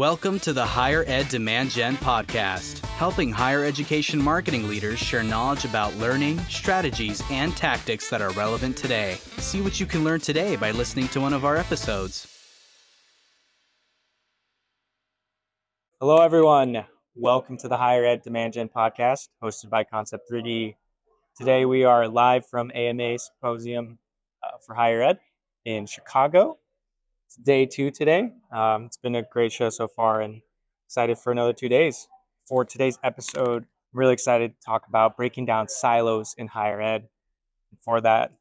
Welcome to the Higher Ed Demand Gen podcast, helping higher education marketing leaders share knowledge about learning, strategies, and tactics that are relevant today. See what you can learn today by listening to one of our episodes. Hello, everyone. Welcome to the Higher Ed Demand Gen podcast, hosted by Concept 3D. Today, we are live from AMA Symposium uh, for Higher Ed in Chicago. It's day two today. Um, it's been a great show so far and excited for another two days. For today's episode, I'm really excited to talk about breaking down silos in higher ed. For that,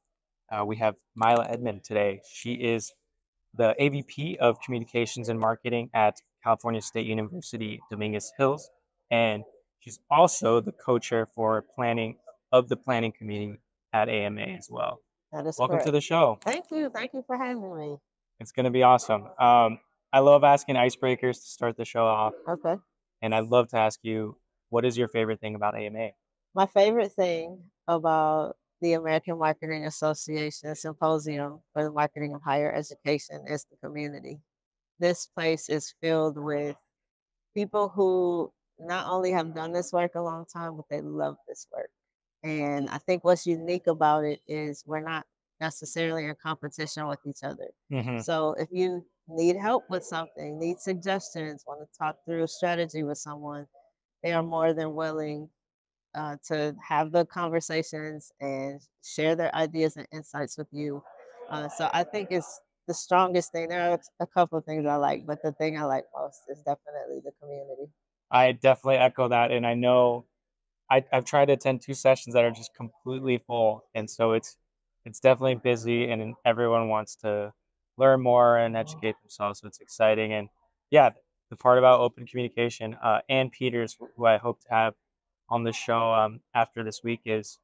uh, we have Myla Edmond today. She is the AVP of Communications and Marketing at California State University, Dominguez Hills, and she's also the co-chair for planning of the planning committee at AMA as well. That is Welcome correct. to the show. Thank you. Thank you for having me. It's going to be awesome. Um, I love asking icebreakers to start the show off, Okay. and I'd love to ask you, what is your favorite thing about AMA? My favorite thing about the American Marketing Association Symposium for the Marketing of Higher Education is the community. This place is filled with people who not only have done this work a long time, but they love this work. And I think what's unique about it is we're not necessarily in competition with each other. Mm-hmm. So if you need help with something, need suggestions, want to talk through a strategy with someone, they are more than willing uh, to have the conversations and share their ideas and insights with you. Uh, so I think it's the strongest thing. There are a couple of things I like, but the thing I like most is definitely the community. I definitely echo that, and I know I, I've tried to attend two sessions that are just completely full, and so it's it's definitely busy, and everyone wants to learn more and educate themselves. So it's exciting, and yeah, the part about open communication. Uh, Ann Peters, who I hope to have on the show um, after this week, is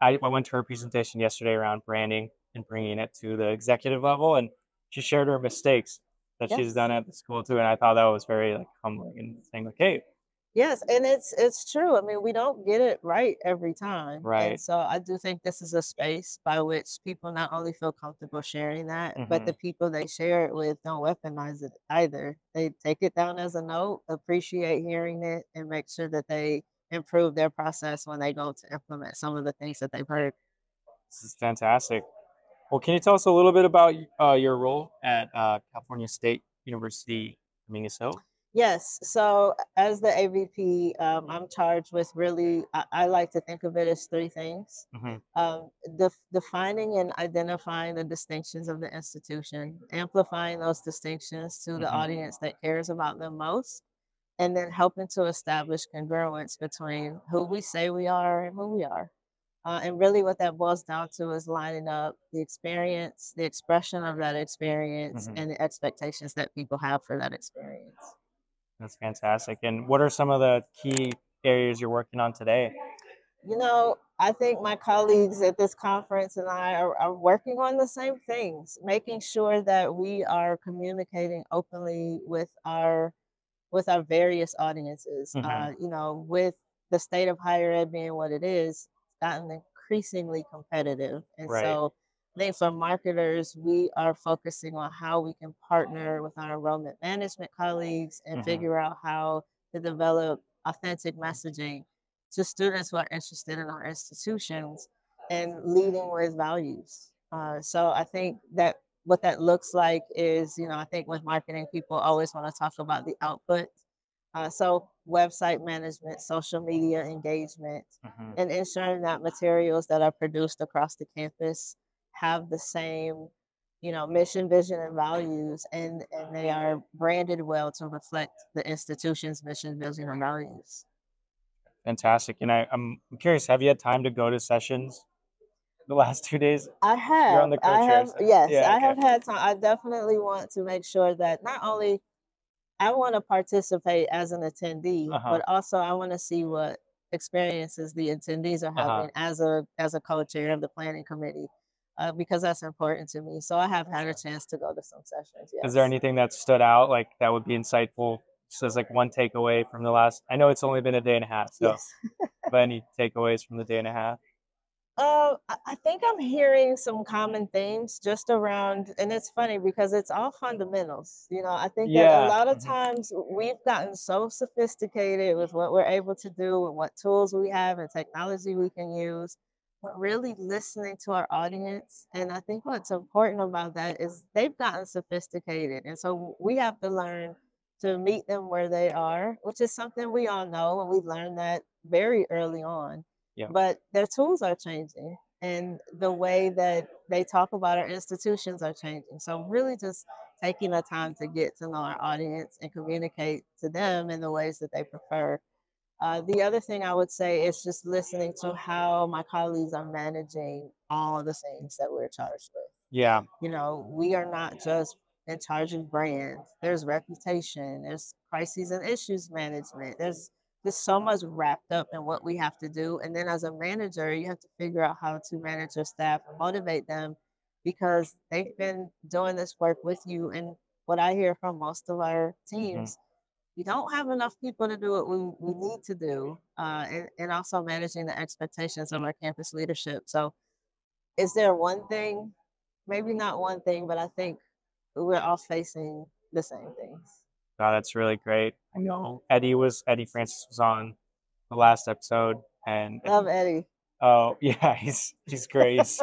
I, I went to her presentation yesterday around branding and bringing it to the executive level, and she shared her mistakes that she's done at the school too, and I thought that was very like humbling and saying like, hey, Yes, and it's it's true. I mean, we don't get it right every time. Right. And so I do think this is a space by which people not only feel comfortable sharing that, but Mhm. the people they share it with don't weaponize it either. They take it down as a note, appreciate hearing it, and make sure that they improve their process when they go to implement some of the things that they've heard. This is fantastic. Well, can you tell us a little bit about uh, your role at uh, California State University, Dominguez Hill? Yes. So as the AVP, um, I'm charged with really, I, I like to think of it as three things. Mhm. Um, def- defining and identifying the distinctions of the institution, amplifying those distinctions to the Mhm. audience that cares about them most, and then helping to establish congruence between who we say we are and who we are. Uh, and really, what that boils down to is lining up the experience, the expression of that experience, Mhm. and the expectations that people have for that experience. That's fantastic. And what are some of the key areas you're working on today? You know, I think my colleagues at this conference and I are, are working on the same things, making sure that we are communicating openly with our with our various audiences. Mhm. Uh, you know, with the state of higher ed being what it is, it's gotten increasingly competitive. And Right. so I think for marketers, we are focusing on how we can partner with our enrollment management colleagues and Mhm. figure out how to develop authentic messaging to students who are interested in our institutions and leading with values. Uh, so I think that what that looks like is, you know, I think with marketing, people always want to talk about the output. Uh, so website management, social media engagement, Mhm. and ensuring that materials that are produced across the campus have the same you know mission vision and values and and they are branded well to reflect the institution's mission vision and values Fantastic. And I, I'm curious, have you had time to go to sessions the last two days? i have on the i have side. yes Yeah, i okay. have had time i definitely want to make sure that not only i want to participate as an attendee Uh-huh. but also i want to see what experiences the attendees are Uh-huh. having as a as a co-chair of the planning committee uh, because that's important to me so i have had a chance to go to some sessions yes. Is there anything that stood out like that would be insightful? Just as like one takeaway from the last, I know it's only been a day and a half, so yes but any takeaways from the day and a half? Uh, I think I'm hearing some common themes just around, and it's funny because it's all fundamentals. You know, I think that a lot of times we've gotten so sophisticated with what we're able to do and what tools we have and technology we can use, but really listening to our audience. And I think what's important about that is they've gotten sophisticated. And so we have to learn to meet them where they are, which is something we all know, and we learned that very early on Yeah. but their tools are changing and the way that they talk about our institutions are changing. So really just taking the time to get to know our audience and communicate to them in the ways that they prefer. Uh, the other thing I would say is just listening to how my colleagues are managing all the things that we're charged with. Yeah. You know, we are not just in charge of brand. There's reputation, there's crises and issues management. There's just so much wrapped up in what we have to do. And then as a manager, you have to figure out how to manage your staff and motivate them because they've been doing this work with you. And what I hear from most of our mhm, teams, we don't have enough people to do what we, we need to do, uh, and, and also managing the expectations of our campus leadership. So, is there one thing? Maybe not one thing, but I think we're all facing the same things. Wow, that's really great. I know Eddie was Eddie Francis was on the last episode, and Love Eddie oh yeah, he's he's great. He's,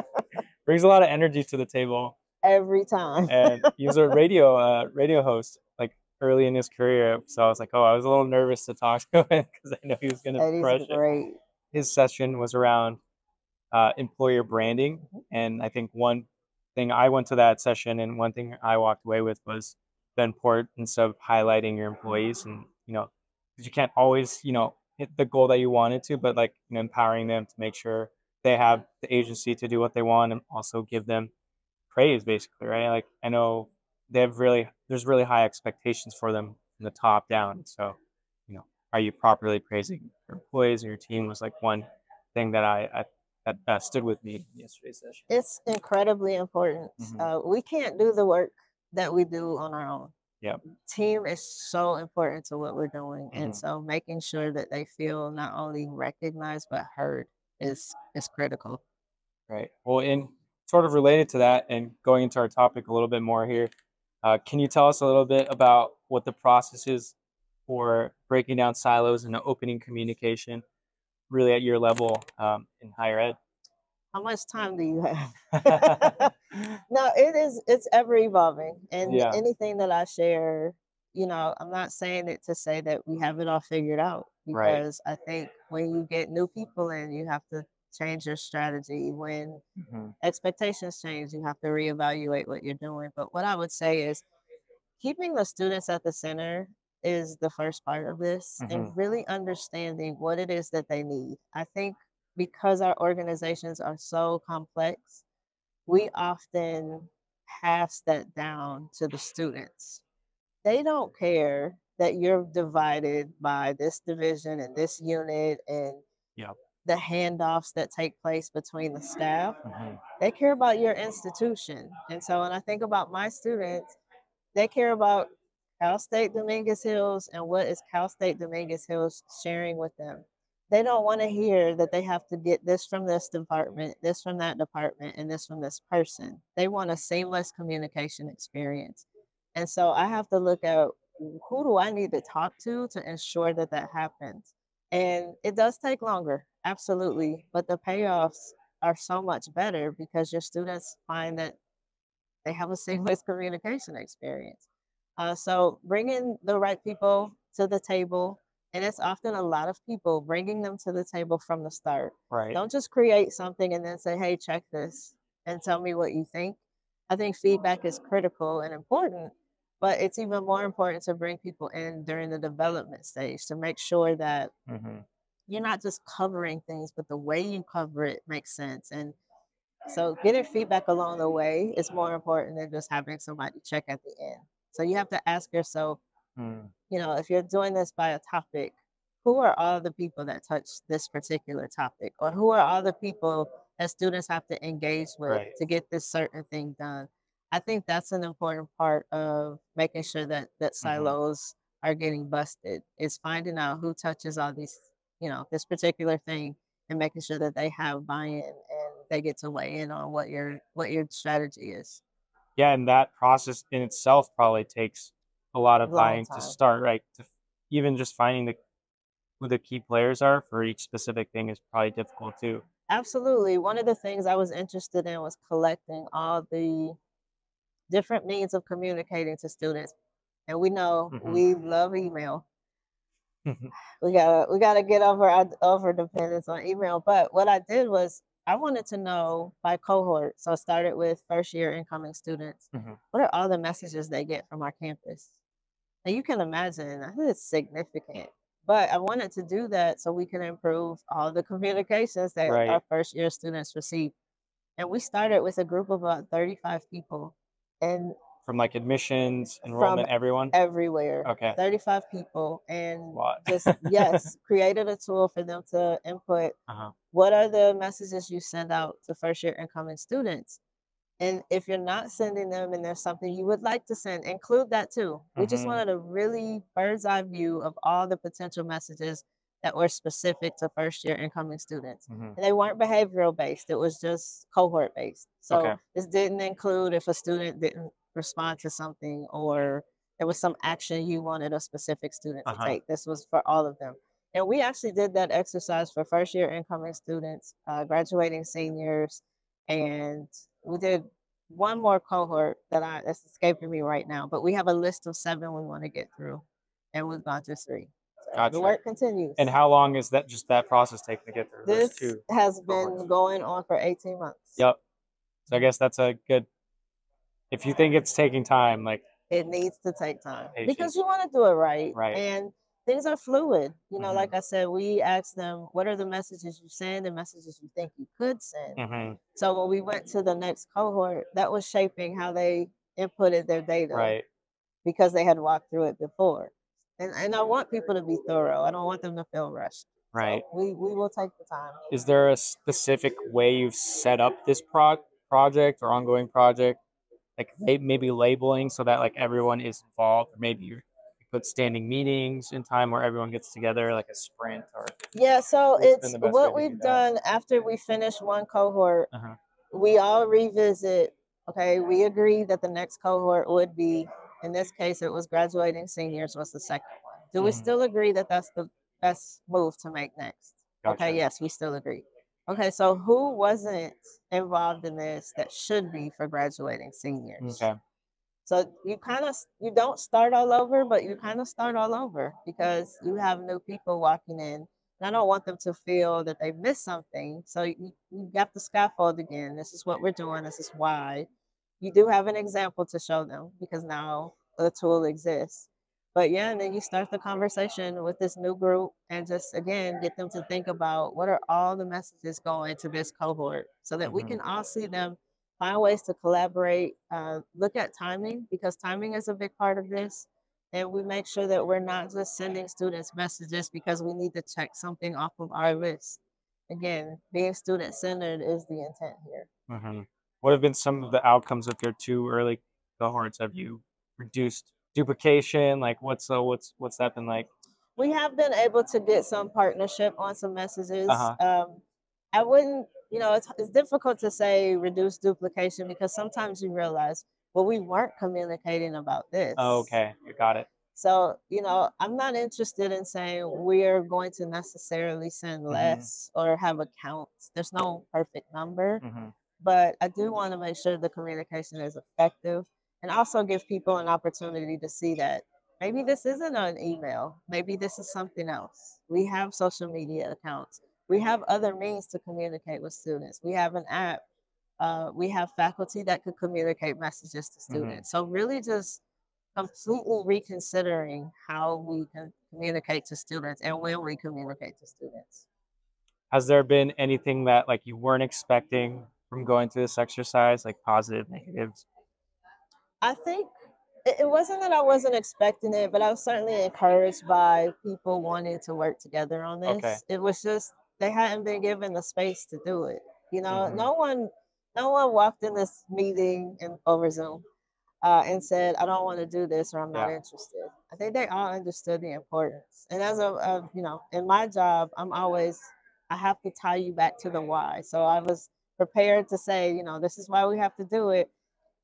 brings a lot of energy to the table, every time. and he's a radio uh, radio host like early in his career. So I was like, oh, I was a little nervous to talk to him because I know he was gonna crush Eddie's it. His session was around uh, employer branding, and I think one thing I went to that session, and one thing I walked away with was the importance of highlighting your employees, and you know, 'cause you can't always, you know, hit the goal that you wanted to, but like you know, empowering them to make sure they have the agency to do what they want, and also give them praise, basically, right? Like I know they have really, there's really high expectations for them from the top down, so you know, are you properly praising your employees or your team was like one thing that I, I that uh, stood with me yesterday's session. It's incredibly important. Mhm. Uh, we can't do the work that we do on our own. Yeah, Team is so important to what we're doing, and Mhm. so making sure that they feel not only recognized but heard is is critical. Right. Well, in sort of related to that, and going into our topic a little bit more here, uh, can you tell us a little bit about what the process is for breaking down silos and opening communication, really at your level um, in higher ed? How much time do you have? no, it is it's ever evolving. And Yeah. anything that I share, you know, I'm not saying it to say that we have it all figured out Right. because I think when you get new people in, you have to change your strategy. When Mhm. expectations change, you have to reevaluate what you're doing. But what I would say is keeping the students at the center is the first part of this and really understanding what it is that they need. I think because our organizations are so complex, we often pass that down to the students. They don't care that you're divided by this division and this unit and Yep. The handoffs that take place between the staff Mhm. they care about your institution. And so when I think about my students, they care about Cal State Dominguez Hills and what is Cal State Dominguez Hills sharing with them. They don't want to hear that they have to get this from this department, this from that department, and this from this person. They want a seamless communication experience. And so I have to look at who do I need to talk to to ensure that that happens. And it does take longer, absolutely, but the payoffs are so much better because your students find that they have a seamless communication experience. Uh, so bringing the right people to the table, and it's often a lot of people bringing them to the table from the start. Right. Don't just create something and then say, "Hey, check this and tell me what you think." I think feedback is critical and important, but it's even more important to bring people in during the development stage to make sure that Mhm. You're not just covering things, but the way you cover it makes sense. And so getting feedback along the way is more important than just having somebody check at the end. So you have to ask yourself, Mm. you know, if you're doing this by a topic, who are all the people that touch this particular topic? Or who are all the people that students have to engage with Right. to get this certain thing done? I think that's an important part of making sure that that Mhm. silos are getting busted is finding out who touches all these, you know, this particular thing and making sure that they have buy-in and they get to weigh in on what your what your strategy is. Yeah, and that process in itself probably takes a lot of Long buying to start, right? To even just finding the who the key players are for each specific thing is probably difficult too. Absolutely. One of the things I was interested in was collecting all the different means of communicating to students. And we know Mhm. we love email. We gotta we gotta get over our over dependence on email. But what I did was I wanted to know by cohort. So I started with first year incoming students. Mhm. What are all the messages they get from our campus? And you can imagine that is significant. But I wanted to do that so we can improve all the communications that Right. our first year students receive. And we started with a group of about 35 people and From like admissions, enrollment, everyone. everywhere. Okay. 35 people and just yes, created a tool for them to input Uh-huh. what are the messages you send out to first year incoming students. And if you're not sending them and there's something you would like to send, include that too. We just Mhm. wanted a really bird's eye view of all the potential messages that were specific to first year incoming students. Mhm. And they weren't behavioral based, it was just cohort based. So Okay. this didn't include if a student didn't respond to something or there was some action you wanted a specific student to Uh-huh. take. This was for all of them. And we actually did that exercise for first year incoming students, uh, graduating seniors, and we did one more cohort that I that's escaping me right now. But we have a list of seven we want to get through, and we've gone through three. So Gotcha. the work continues. And how long is that just that process taking to get through this has cohorts? been going on for 18 months. Yep. So I guess that's a good if you think it's taking time, like It needs to take time Patience. because you want to do it right. Right. And things are fluid. You know, Mhm. like I said, we asked them, what are the messages you send and messages you think you could send? mhm, So when we went to the next cohort, that was shaping how they inputted their data right. because they had walked through it before. And and I want people to be thorough. I don't want them to feel rushed. So Right. we we will take the time. Is there a specific way you've set up this pro- project or ongoing project? Like may- maybe labeling so that like everyone is involved, or maybe you put standing meetings in time where everyone gets together, like a sprint or Yeah, so it's what do we've that? done after we finish one cohort, Uh-huh. we all revisit. Okay, we agree that the next cohort would be, in this case, it was graduating seniors was the second one. Do we Mhm. still agree that that's the best move to make next? Gotcha. Okay, yes, we still agree. Okay, so who wasn't involved in this that should be for graduating seniors? Okay. So you kind of you don't start all over, but you kind of start all over because you have new people walking in. And I don't want them to feel that they missed something. So you, you got the scaffold again. This is what we're doing. This is why. You do have an example to show them because now the tool exists. But yeah, and then you start the conversation with this new group and just again get them to think about what are all the messages going to this cohort so that we Mhm. can all see them find ways to collaborate, uh, look at timing because timing is a big part of this. And we make sure that we're not just sending students messages because we need to check something off of our list. Again, being student centered is the intent here. hmm What have been some of the outcomes of your two early cohorts? Have you reduced duplication? Like what's uh, what's what's that been like? We have been able to get some partnership on some messages. Uh-huh. Um, I wouldn't, you know, it's, it's difficult to say reduce duplication because sometimes you realize, well, we weren't communicating about this. Oh, okay, you got it. So, you know, I'm not interested in saying we're going to necessarily send less or have accounts. There's no perfect number, hmm but I do want to make sure the communication is effective and also give people an opportunity to see that maybe this isn't an email, maybe this is something else. We have social media accounts, we have other means to communicate with students, we have an app. Uh, we have faculty that could communicate messages to Mhm. students. So really just completely reconsidering how we can communicate to students and when we communicate to students. Has there been anything that like you weren't expecting from going through this exercise, like positive, negatives? I think it, wasn't that I wasn't expecting it, but I was certainly encouraged by people wanting to work together on this. Okay. It was just they hadn't been given the space to do it. You know, Mhm. no one no one walked in this meeting and over Zoom uh, and said, I don't want to do this or I'm not Yeah. interested. I think they all understood the importance. And as a, a, you know, in my job, I'm always, I have to tie you back to the why. So I was prepared to say, you know, this is why we have to do it.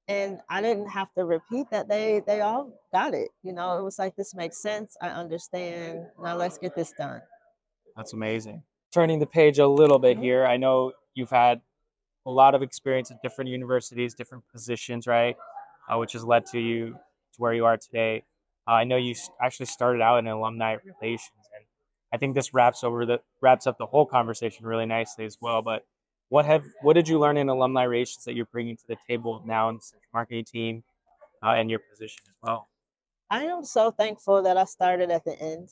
And I didn't have to repeat that. They they all got it. You know, it was like this makes sense. I understand. Now let's get this done. That's amazing. Turning the page a little bit here, I know you've had a lot of experience at different universities, different positions, right? Uh, which has led to you to where you are today. Uh, I know you actually started out in alumni relations, and I think this wraps over the wraps up the whole conversation really nicely as well. But what have what did you learn in alumni relations that you're bringing to the table now in the marketing team uh, and your position as well? I am so thankful that I started at the end,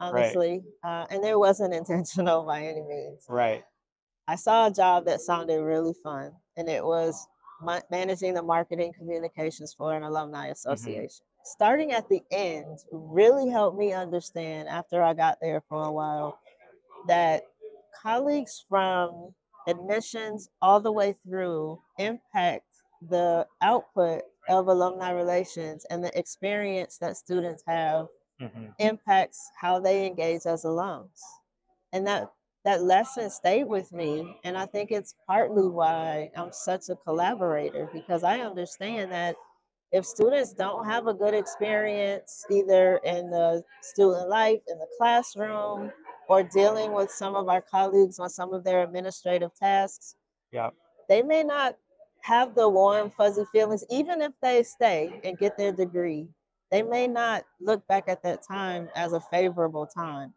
honestly, right. uh, and it wasn't intentional by any means. Right. I saw a job that sounded really fun, and it was managing the marketing communications for an alumni mm-hmm. association. Mm-hmm. Starting at the end really helped me understand after I got there for a while that colleagues from admissions all the way through impact the output of alumni relations and the experience that students have mm-hmm. impacts how they engage as alums. And that that lesson stayed with me. And I think it's partly why I'm such a collaborator because I understand that if students don't have a good experience either in the student life, in the classroom, or dealing with some of our colleagues on some of their administrative tasks, yeah. they may not have the warm, fuzzy feelings, even if they stay and get their degree. They may not look back at that time as a favorable time.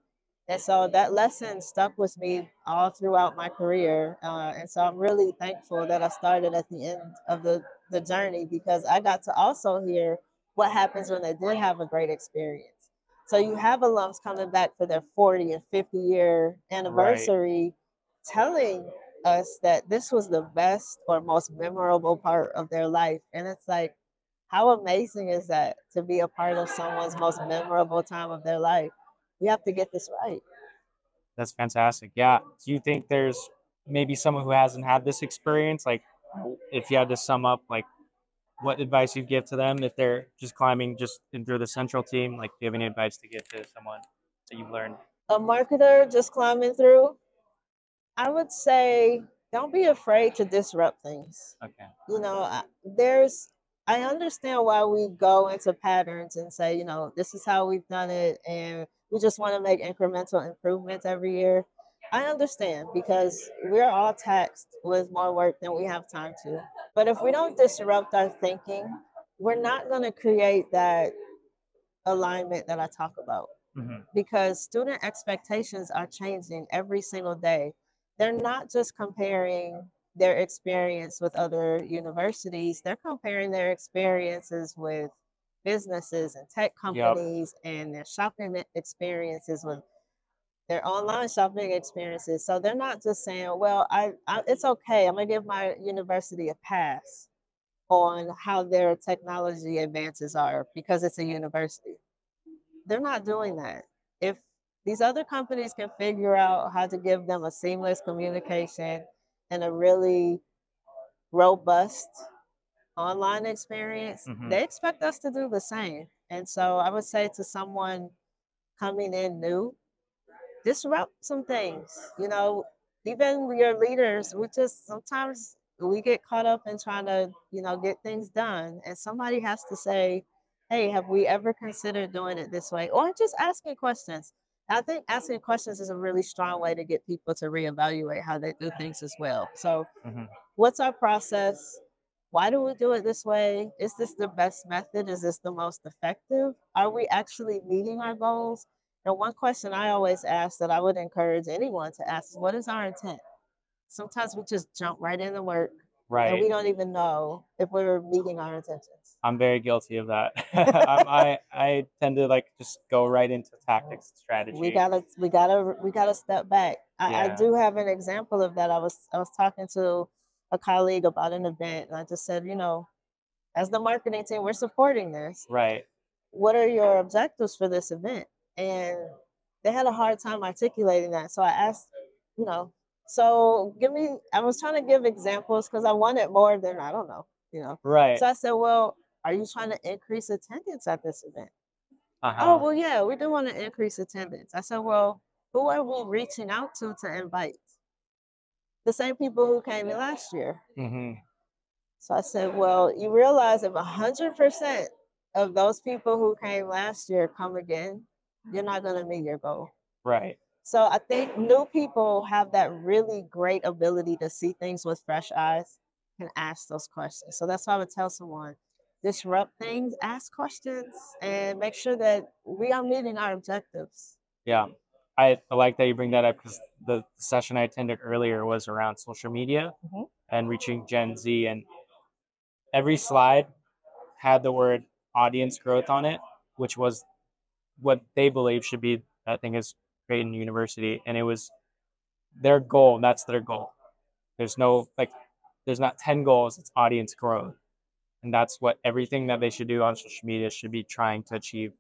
And so that lesson stuck with me all throughout my career. Uh, and so I'm really thankful that I started at the end of the, the journey because I got to also hear what happens when they did have a great experience. So you have alums coming back for their 40 and 50 year anniversary right. telling us that this was the best or most memorable part of their life. And it's like, how amazing is that to be a part of someone's most memorable time of their life? We have to get this right. That's fantastic. Yeah. Do you think there's maybe someone who hasn't had this experience? Like, if you had to sum up, like, what advice you'd give to them if they're just climbing just in through the central team? Like, do you have any advice to give to someone that you've learned? A marketer just climbing through, I would say don't be afraid to disrupt things. Okay. You know, there's I understand why we go into patterns and say, you know, this is how we've done it and we just want to make incremental improvements every year. I understand because we're all taxed with more work than we have time to. But if we don't disrupt our thinking, we're not going to create that alignment that I talk about. Mm-hmm. Because student expectations are changing every single day. They're not just comparing their experience with other universities, they're comparing their experiences with businesses and tech companies yep. and their shopping experiences with their online shopping experiences. So they're not just saying, "Well, I, I it's okay. I'm gonna give my university a pass on how their technology advances are because it's a university." They're not doing that. If these other companies can figure out how to give them a seamless communication and a really robust online experience, mm-hmm. they expect us to do the same. And so I would say to someone coming in new, disrupt some things. You know, even your leaders, we just sometimes we get caught up in trying to, you know, get things done. And somebody has to say, hey, have we ever considered doing it this way? Or just asking questions. I think asking questions is a really strong way to get people to reevaluate how they do things as well. So, mm-hmm. what's our process? why do we do it this way? Is this the best method? Is this the most effective? Are we actually meeting our goals? And one question I always ask that I would encourage anyone to ask is what is our intent? Sometimes we just jump right into work. Right. And we don't even know if we're meeting our intentions. I'm very guilty of that. I I tend to like just go right into tactics strategy. We gotta we gotta we gotta step back. I, yeah. I do have an example of that. I was I was talking to a colleague about an event, and I just said, you know, as the marketing team, we're supporting this. Right. What are your objectives for this event? And they had a hard time articulating that. So I asked, you know, so give me, I was trying to give examples because I wanted more than, I don't know, you know. Right. So I said, well, are you trying to increase attendance at this event? Uh-huh. Oh, well, yeah, we do want to increase attendance. I said, well, who are we reaching out to to invite? the same people who came in last year. hmm So I said, well, you realize if 100% of those people who came last year come again, you're not going to meet your goal. Right. So I think new people have that really great ability to see things with fresh eyes and ask those questions. So that's why I would tell someone disrupt things, ask questions, and make sure that we are meeting our objectives. Yeah. I, I like that you bring that up because the session I attended earlier was around social media Mhm. and reaching Gen Z. And every slide had the word audience growth on it, which was what they believe should be, I think, is Creighton University. And it was their goal. and That's their goal. There's no, like, there's not 10 goals, it's audience growth. And that's what everything that they should do on social media should be trying to achieve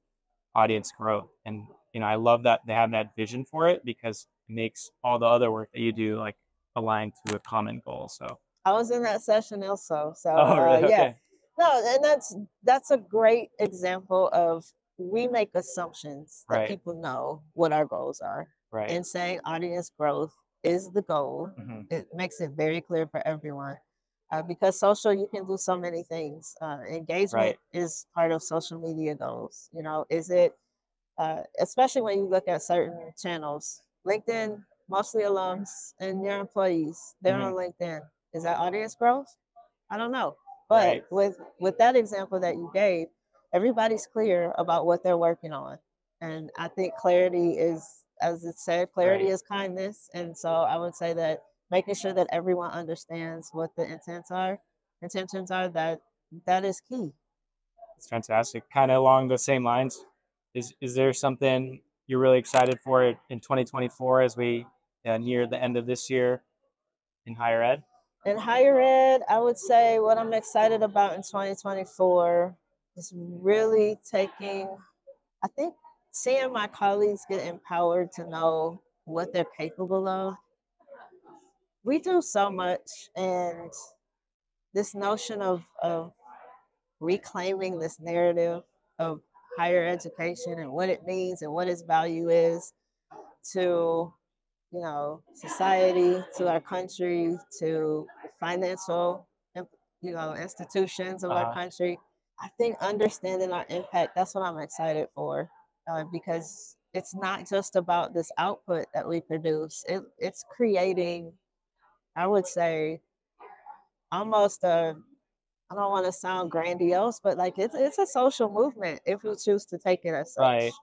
audience growth. And you know, I love that they have that vision for it because it makes all the other work that you do like aligned to a common goal. So I was in that session also. So Oh really? uh, yeah. Okay. No, and that's that's a great example of we make assumptions that Right. people know what our goals are. Right. And saying audience growth is the goal Mhm. it makes it very clear for everyone. Uh, because social, you can do so many things. Uh, engagement Right. is part of social media goals. You know, is it, uh, especially when you look at certain channels, LinkedIn, mostly alums and your employees, they're Mhm. on LinkedIn. Is that audience growth? I don't know. But Right. with with that example that you gave, everybody's clear about what they're working on, and I think clarity is, as it said, clarity Right. is kindness. And so I would say that making sure that everyone understands what the intents are, intentions are, that that is key. It's fantastic. Kind of along the same lines. Is is there something you're really excited for in 2024 as we uh, near the end of this year in higher ed? In higher ed, I would say what I'm excited about in 2024 is really taking, I think, seeing my colleagues get empowered to know what they're capable of. We do so much, and this notion of, of reclaiming this narrative of higher education and what it means and what its value is to you know society to our country to financial you know institutions of our Uh-huh. country i think understanding our impact that's what i'm excited for uh, because it's not just about this output that we produce it, it's creating i would say almost a i don't want to sound grandiose but like it's, it's a social movement if we choose to take it as such Right.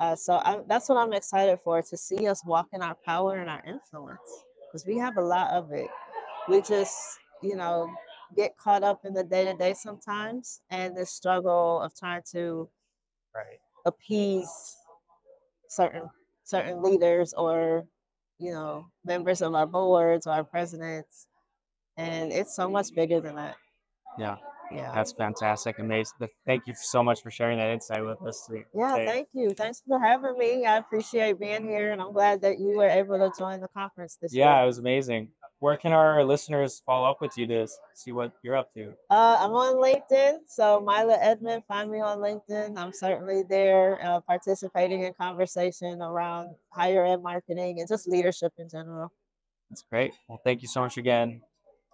uh, so I, that's what I'm excited for to see us walk in our power and our influence because we have a lot of it. We just, you know, get caught up in the day to day sometimes and the struggle of trying to Right. appease certain certain leaders or you know members of our boards or our presidents and it's so much bigger than that Yeah. yeah That's fantastic. Amazing. Thank you so much for sharing that insight with us today. Yeah, thank you. Thanks for having me. I appreciate being here, and I'm glad that you were able to join the conference this year. Yeah, it was amazing. Where can our listeners follow up with you to see what you're up to? Uh, I'm on LinkedIn, so Myla Edmond, find me on LinkedIn. I'm certainly there, uh, participating in conversation around higher ed marketing and just leadership in general. That's great. Well, thank you so much again.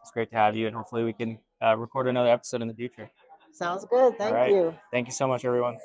It's great to have you, and hopefully we can uh, record another episode in the future. Sounds good. Thank right. you. Thank you so much, everyone.